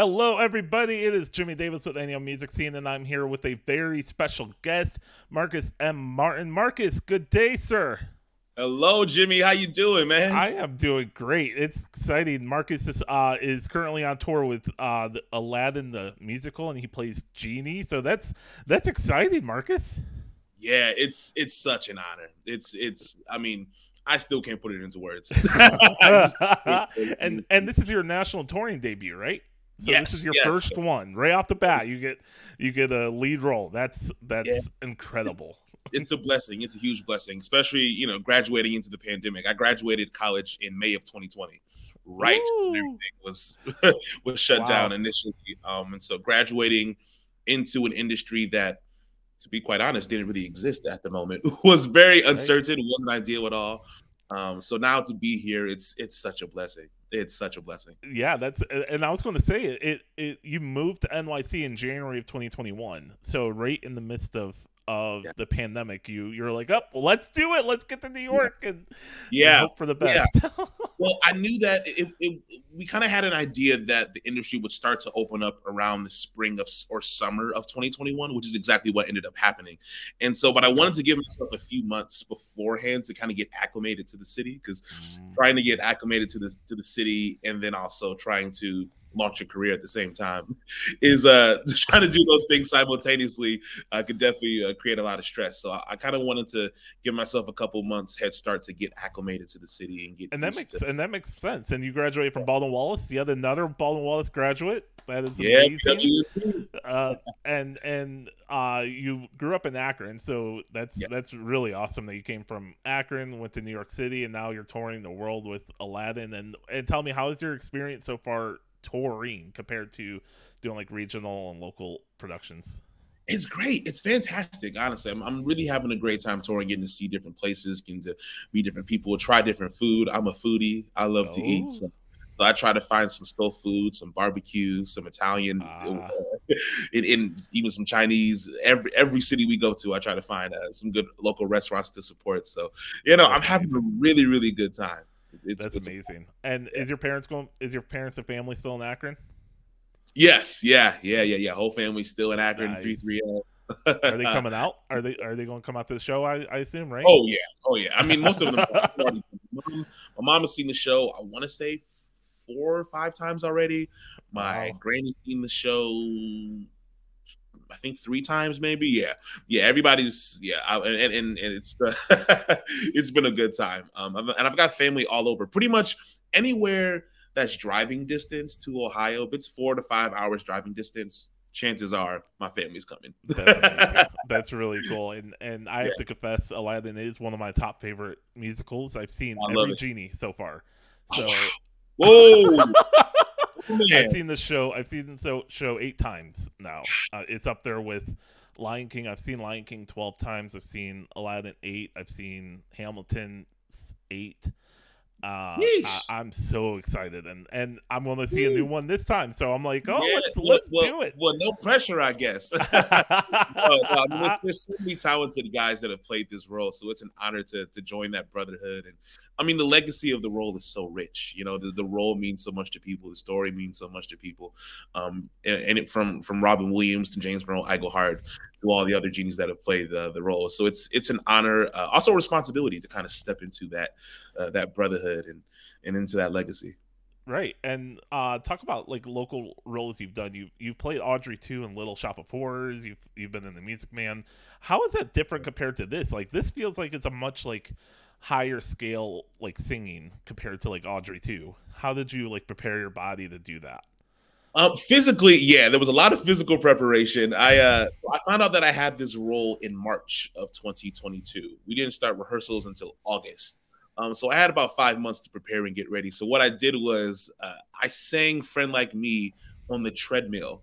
Hello, everybody. It is Jimmy Davis with NEO Music Scene, and I'm here with a very special guest, Marcus M. Martin. Marcus, good day, sir. Hello, Jimmy. How you doing, man? I am doing great. It's exciting. Marcus is uh, is currently on tour with uh, the Aladdin the musical, and he plays Genie. So that's that's exciting, Marcus. Yeah, it's it's such an honor. It's it's. I mean, I still can't put it into words. and and this is your national touring debut, right? So yes, this is your yes. first one right off the bat. You get you get a lead role. That's that's Yeah. incredible. it's a blessing. It's a huge blessing, especially you know graduating into the pandemic. I graduated college in May of 2020, right when everything was was shut Wow. down initially. Um, and so graduating into an industry that, to be quite honest, didn't really exist at the moment was very uncertain. Wasn't ideal at all. Um, so now to be here, it's it's such a blessing. It's such a blessing. Yeah, that's and I was going to say it, it. It you moved to NYC in January of 2021, so right in the midst of of Yeah. the pandemic, you you're like, up, well, let's do it. Let's get to New York and, and Yeah, hope for the Yeah. best. Well, I knew that it, it, we kind of had an idea that the industry would start to open up around the spring of or summer of 2021, which is exactly what ended up happening. And so, but I wanted to give myself a few months beforehand to kind of get acclimated to the city because mm. trying to get acclimated to the to the city and then also trying to launch a career at the same time is uh trying to do those things simultaneously uh, could definitely uh, create a lot of stress so i, I kind of wanted to give myself a couple months head start to get acclimated to the city and get and that makes to- and that makes sense. And you graduated from Baldwin Wallace, the other another Baldwin Wallace graduate. That is yeah amazing. Uh, and and uh, you grew up in Akron, so that's Yes. that's really awesome that you came from Akron, went to New York City, and now you're touring the world with Aladdin. And and tell me, how is your experience so far touring compared to doing like regional and local productions? it's great. It's fantastic. Honestly, I'm, I'm really having a great time touring, getting to see different places, getting to meet different people, try different food. I'm a foodie. I love to Oh. eat. So, so I try to find some slow food, some barbecue, some Italian, Ah. in, in even some Chinese. Every every city we go to, I try to find uh, some good local restaurants to support. So you know, I'm having a really really good time. It's, That's it's- amazing. And is your parents going? Is your parents and family still in Akron? Yes, yeah, yeah, yeah, yeah. Whole family still in Akron, Nice. three three zero. Are they coming out? Are they are they going to come out to the show? I, I assume, right? Oh yeah, oh yeah. I mean, most of them. my, mom, my mom has seen the show. I want to say four or five times already. My Wow. granny's seen the show. I think three times, maybe. Yeah, yeah. Everybody's yeah, I, and, and and it's it's been a good time. Um, and I've got family all over, pretty much anywhere that's driving distance to Ohio. If it's four to five hours driving distance, chances are my family's coming. That's. That's really cool. And and I have to confess, Aladdin is one of my top favorite musicals. I've seen every it. genie so far. Oh, So Whoa, I've seen the show. I've seen the so, show eight times now. Uh, it's up there with Lion King. I've seen Lion King twelve times. I've seen Aladdin eight. I've seen Hamilton eight. Uh, Yeesh. I, I'm so excited, and and I'm going to see a new one this time. So I'm like, oh, Yeah, let's well- let's well, do it. Well, no pressure, I guess. No, no, I there's so many talented guys that have played this role, so it's an honor to to join that brotherhood. And I mean, the legacy of the role is so rich. You know, the, the role means so much to people. The story means so much to people. Um, and, and it from from Robin Williams to James Earl Iglehart to all the other genies that have played the the role. So it's it's an honor, uh, also a responsibility to kind of step into that uh, that brotherhood and and into that legacy. Right, and uh, talk about like local roles you've done. You you played Audrey II in Little Shop of Horrors. You've you've been in the Music Man. How is that different compared to this? Like this feels like it's a much like higher scale like singing compared to like Audrey II. How did you like prepare your body to do that? Um, physically, yeah, there was a lot of physical preparation. I uh, I found out that I had this role in March of 2022. We didn't start rehearsals until August. Um, so I had about five months to prepare and get ready. So what I did was uh, I sang "Friend Like Me" on the treadmill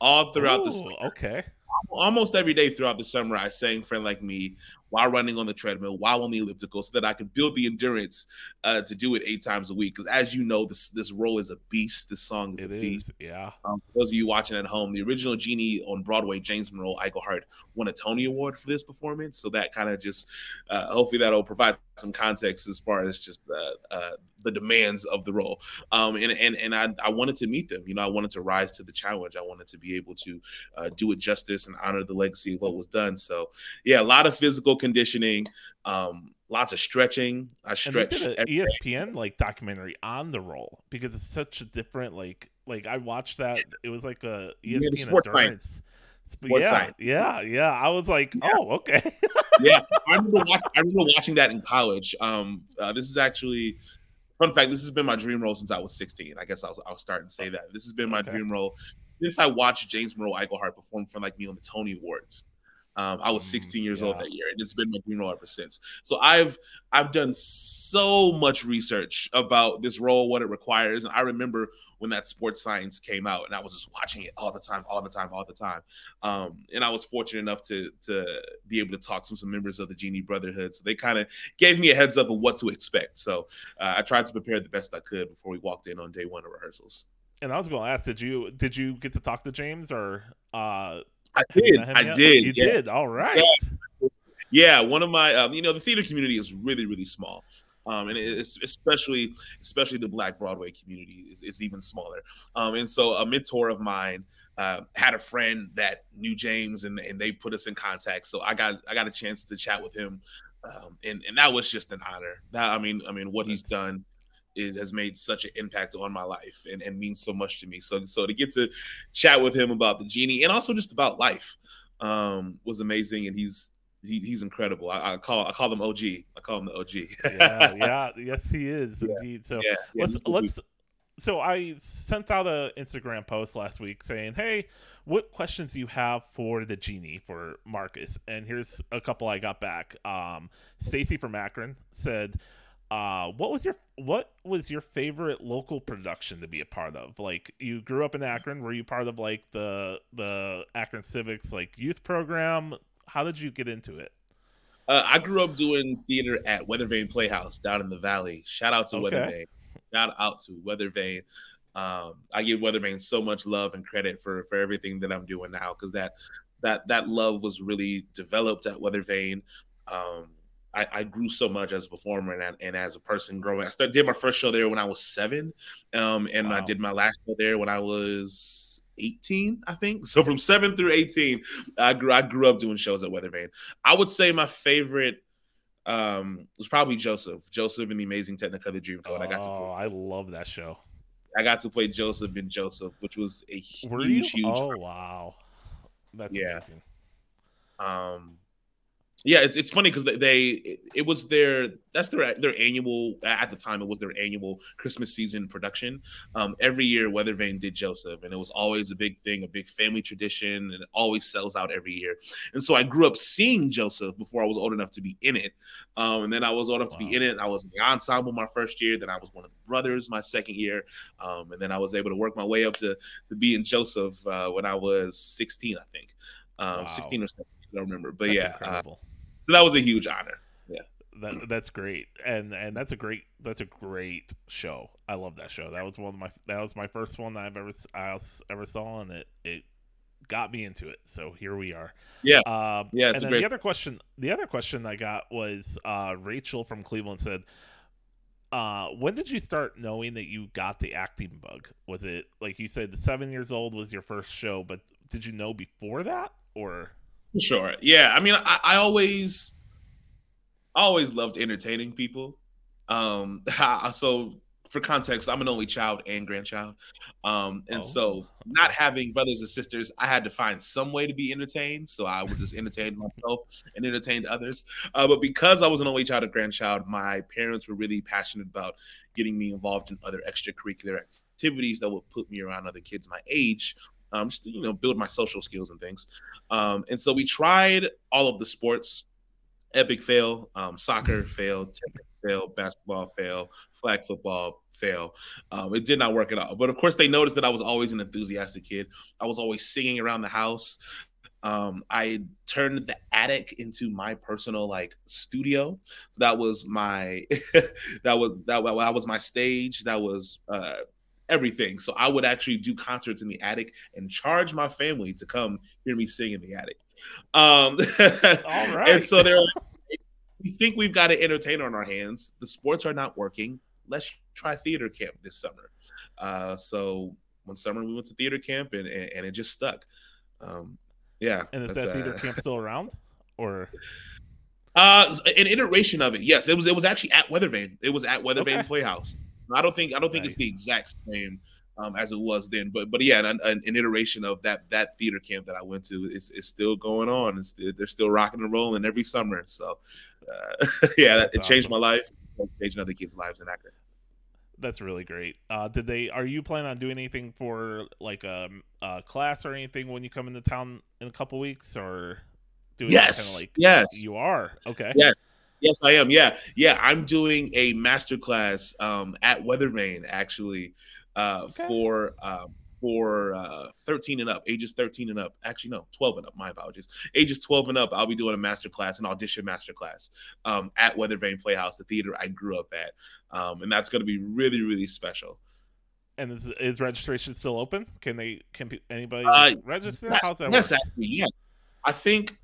all throughout the Ooh, summer. okay. Almost every day throughout the summer, I sang "Friend Like Me" while running on the treadmill, while on the elliptical, so that I could build the endurance uh, to do it eight times a week. Because as you know, this this role is a beast. This song is It a is, beast. yeah. Um, those of you watching at home, the original Genie on Broadway, James Monroe Iglehart, won a Tony Award for this performance. So that kind of just, uh, hopefully, that'll provide some context as far as just uh, uh, the demands of the role. Um, and and and I, I wanted to meet them. You know, I wanted to rise to the challenge. I wanted to be able to uh, do it justice and honor the legacy of what was done. So yeah, a lot of physical conditioning, um, lots of stretching. I And they did every an day. ESPN like documentary on the role because it's such a different like like I watched that it was like a Yeah, ESPN the sports endurance. Sp- Sports yeah, science. yeah, yeah. I was like, Yeah. oh, okay. yeah, I remember, watch, I remember watching that in college. Um, uh, this is actually, fun fact, this has been my dream role since I was 16. I guess I'll, I'll start and say that. This has been my Okay. dream role since I watched James Monroe Iglehart perform for like me on the Tony Awards. Um, I was Mm, 16 years old that year, and it's been my dream role ever since. So I've I've done so much research about this role, what it requires, and I remember when that sports science came out, and I was just watching it all the time, all the time, all the time. Um, and I was fortunate enough to to be able to talk to some members of the Genie Brotherhood, so they kind of gave me a heads up of what to expect. So uh, I tried to prepare the best I could before we walked in on day one of rehearsals. And I was going to ask, did you did you get to talk to James or uh I did, I yet? did, You yeah. did. All right. Yeah, one of my, um, you know, the theater community is really, really small, um, and it's especially, especially the Black Broadway community is, is even smaller. Um, and so, a mentor of mine uh, had a friend that knew James, and, and they put us in contact. So I got, I got a chance to chat with him, um, and and that was just an honor. That I mean, I mean, what he's done. It has made such an impact on my life and, and means so much to me. So so to get to chat with him about the genie and also just about life um, was amazing. And he's he, he's incredible. I, I call I call him OG. I call him the OG. yeah, yeah, yes, he is Yeah. indeed. So yeah, yeah, let's let's. So I sent out a Instagram post last week saying, "Hey, what questions do you have for the genie for Marcus?" And here's a couple I got back. Um, Stacy from Akron said, uh, "What was your what was your favorite local production to be a part of? Like you grew up in Akron, were you part of like the the Akron Civics like youth program? How did you get into it?" Uh, I grew up doing theater at Weather Vane Playhouse down in the valley. Shout out to Weather Okay. Vane. Shout out to Weather Vane. Um, I give Weather Vane so much love and credit for for everything that I'm doing now because that that that love was really developed at Weather Vane. Um, I, I grew so much as a performer and, and as a person growing. I started did my first show there when I was seven, um, and I did my last show there when I was 18, I think. So from seven through 18, I grew I grew up doing shows at Weather Vane. I would say my favorite um was probably Joseph. Joseph and the Amazing Technicolor Dreamcoat. I got to oh, play, I love that show. I got to play Joseph in Joseph, which was a huge, huge Oh wow, that's Yeah. amazing. um yeah it's, it's funny because they, they it, was their that's their their annual at the time it was their annual christmas season production. Um every year weather vane did joseph and it was always a big thing a big family tradition and it always sells out every year. And so i grew up seeing joseph before i was old enough to be in it. Um and then i was old enough to be in it. I was in the ensemble my first year then i was one of the brothers my second year. Um and then i was able to work my way up to to be in joseph uh when i was 16 i think. Um Wow. 16 or 17 I don't remember, but That's yeah, uh. So that was a huge honor. Yeah, that that's great, and and that's a great that's a great show. I love that show. That was one of my that was my first one that I've ever I ever saw, and it it got me into it. So here we are. Yeah. Um, Yeah, and then great- the other question, the other question I got was uh, Rachel from Cleveland said, uh, "When did you start knowing that you got the acting bug? Was it like you said, the seven years old was your first show, but did you know before that, or Sure. Yeah. I mean, I, I always, I always loved entertaining people. Um, so for context, I'm an only child and grandchild. Um, and Oh, so not having brothers and sisters, I had to find some way to be entertained. So I would just entertain myself and entertain others. Uh, but because I was an only child and grandchild, my parents were really passionate about getting me involved in other extracurricular activities that would put me around other kids my age. Um, just to, you know, build my social skills and things. Um, and so we tried all of the sports. Epic fail, um, soccer fail, fail, basketball fail, flag football fail. Um, it did not work at all. But of course, they noticed that I was always an enthusiastic kid. I was always singing around the house. Um, I turned the attic into my personal like studio. That was my that was that, that was my stage. That was uh, everything. So I would actually do concerts in the attic and charge my family to come hear me sing in the attic. Um, All right. And so they're we think we've got an entertainer on our hands. The sports are not working. Let's try theater camp this summer. Uh, so one summer we went to theater camp and, and, and it just stuck. Um, yeah. And is that theater uh, camp still around, or? Uh, an iteration of it. Yes, it was. It was actually at Weathervane. It was at Weathervane okay. Playhouse. I don't think. I don't think nice. it's the exact same um, as it was then. But but yeah, an, an, an, iteration of that that theater camp that I went to is, is still going on. It's, they're still rocking and rolling every summer. So uh, yeah, That's it changed my life. Changing other kids' lives in Akron. That's really great. Uh, did they? Are you planning on doing anything for like a, um, a class or anything when you come into town in a couple weeks, or doing yes, like yes, you are okay. Yes, yes, I am. Yeah, yeah, I'm doing a master class um, at Weathervane actually uh, okay. for um, for uh, 13 and up, ages 13 and up. Actually, no, 12 and up. My apologies. Ages 12 and up, I'll be doing a master class, an audition master class um, at Weathervane Playhouse, the theater I grew up at, um, and that's going to be really, really special. And is, is, registration still open? Can they? Can anybody uh, register? How's that yes, work? Actually, yes. I think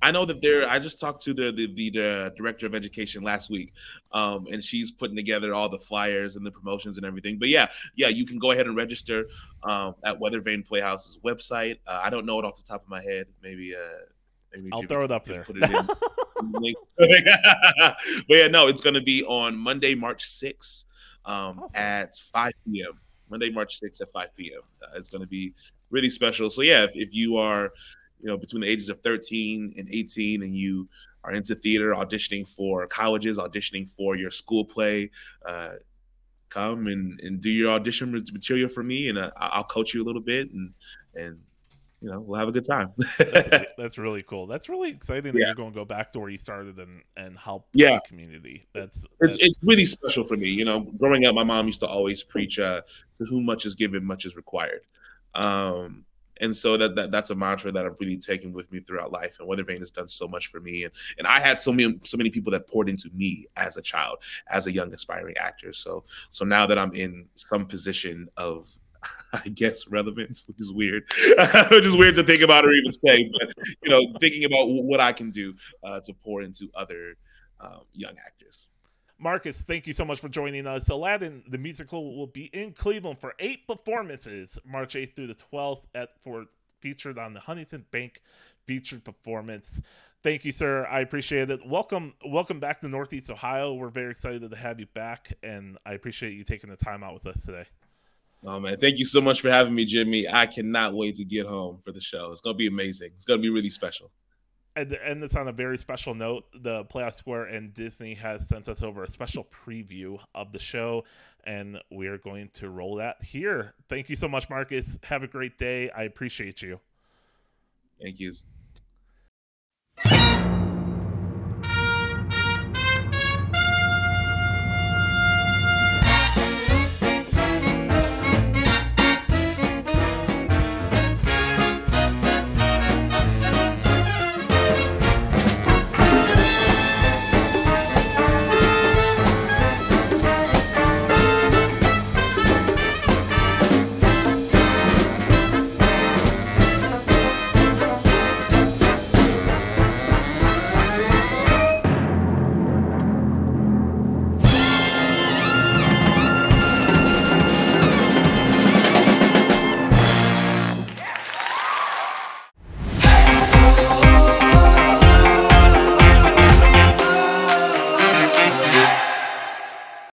I know that there. I just talked to the, the the, the director of education last week, um, and she's putting together all the flyers and the promotions and everything. But yeah, yeah, you can go ahead and register um, at Weathervane Playhouse's website. Uh, I don't know it off the top of my head. Maybe uh, maybe I'll throw it up there. Put it in. but yeah, no, it's going to be on Monday, March sixth, um, awesome. at five p.m. Monday, March sixth at five p.m. Uh, it's going to be really special. So yeah, if, if you are you know, between the ages of 13 and 18, and you are into theater, auditioning for colleges, auditioning for your school play, uh, come and, and do your audition material for me, and uh, I'll coach you a little bit, and and you know we'll have a good time. that's, that's, really cool. That's really exciting that yeah. you're going to go back to where you started and and help yeah. the community. That's, that's, it's it's really special for me. You know, growing up, my mom used to always preach, uh, "To whom much is given, much is required." Um, and so that, that that's a mantra that I've really taken with me throughout life. And Weathervane has done so much for me, and and I had so many so many people that poured into me as a child, as a young aspiring actor. So so now that I'm in some position of I guess relevance, which is weird, which is weird to think about or even say, but you know, thinking about what I can do uh, to pour into other um, young actors. Marcus, thank you so much for joining us. Aladdin, the musical, will be in Cleveland for eight performances, March 8th through the 12th, at for featured on the Huntington Bank featured performance. Thank you, sir. I appreciate it. Welcome, welcome back to Northeast Ohio. We're very excited to have you back, and I appreciate you taking the time out with us today. Oh man, thank you so much for having me, Jimmy. I cannot wait to get home for the show. It's gonna be amazing. It's gonna be really special and, it's on a very special note. The Playhouse Square and Disney has sent us over a special preview of the show, and we are going to roll that here. Thank you so much, Marcus. Have a great day. I appreciate you. Thank you.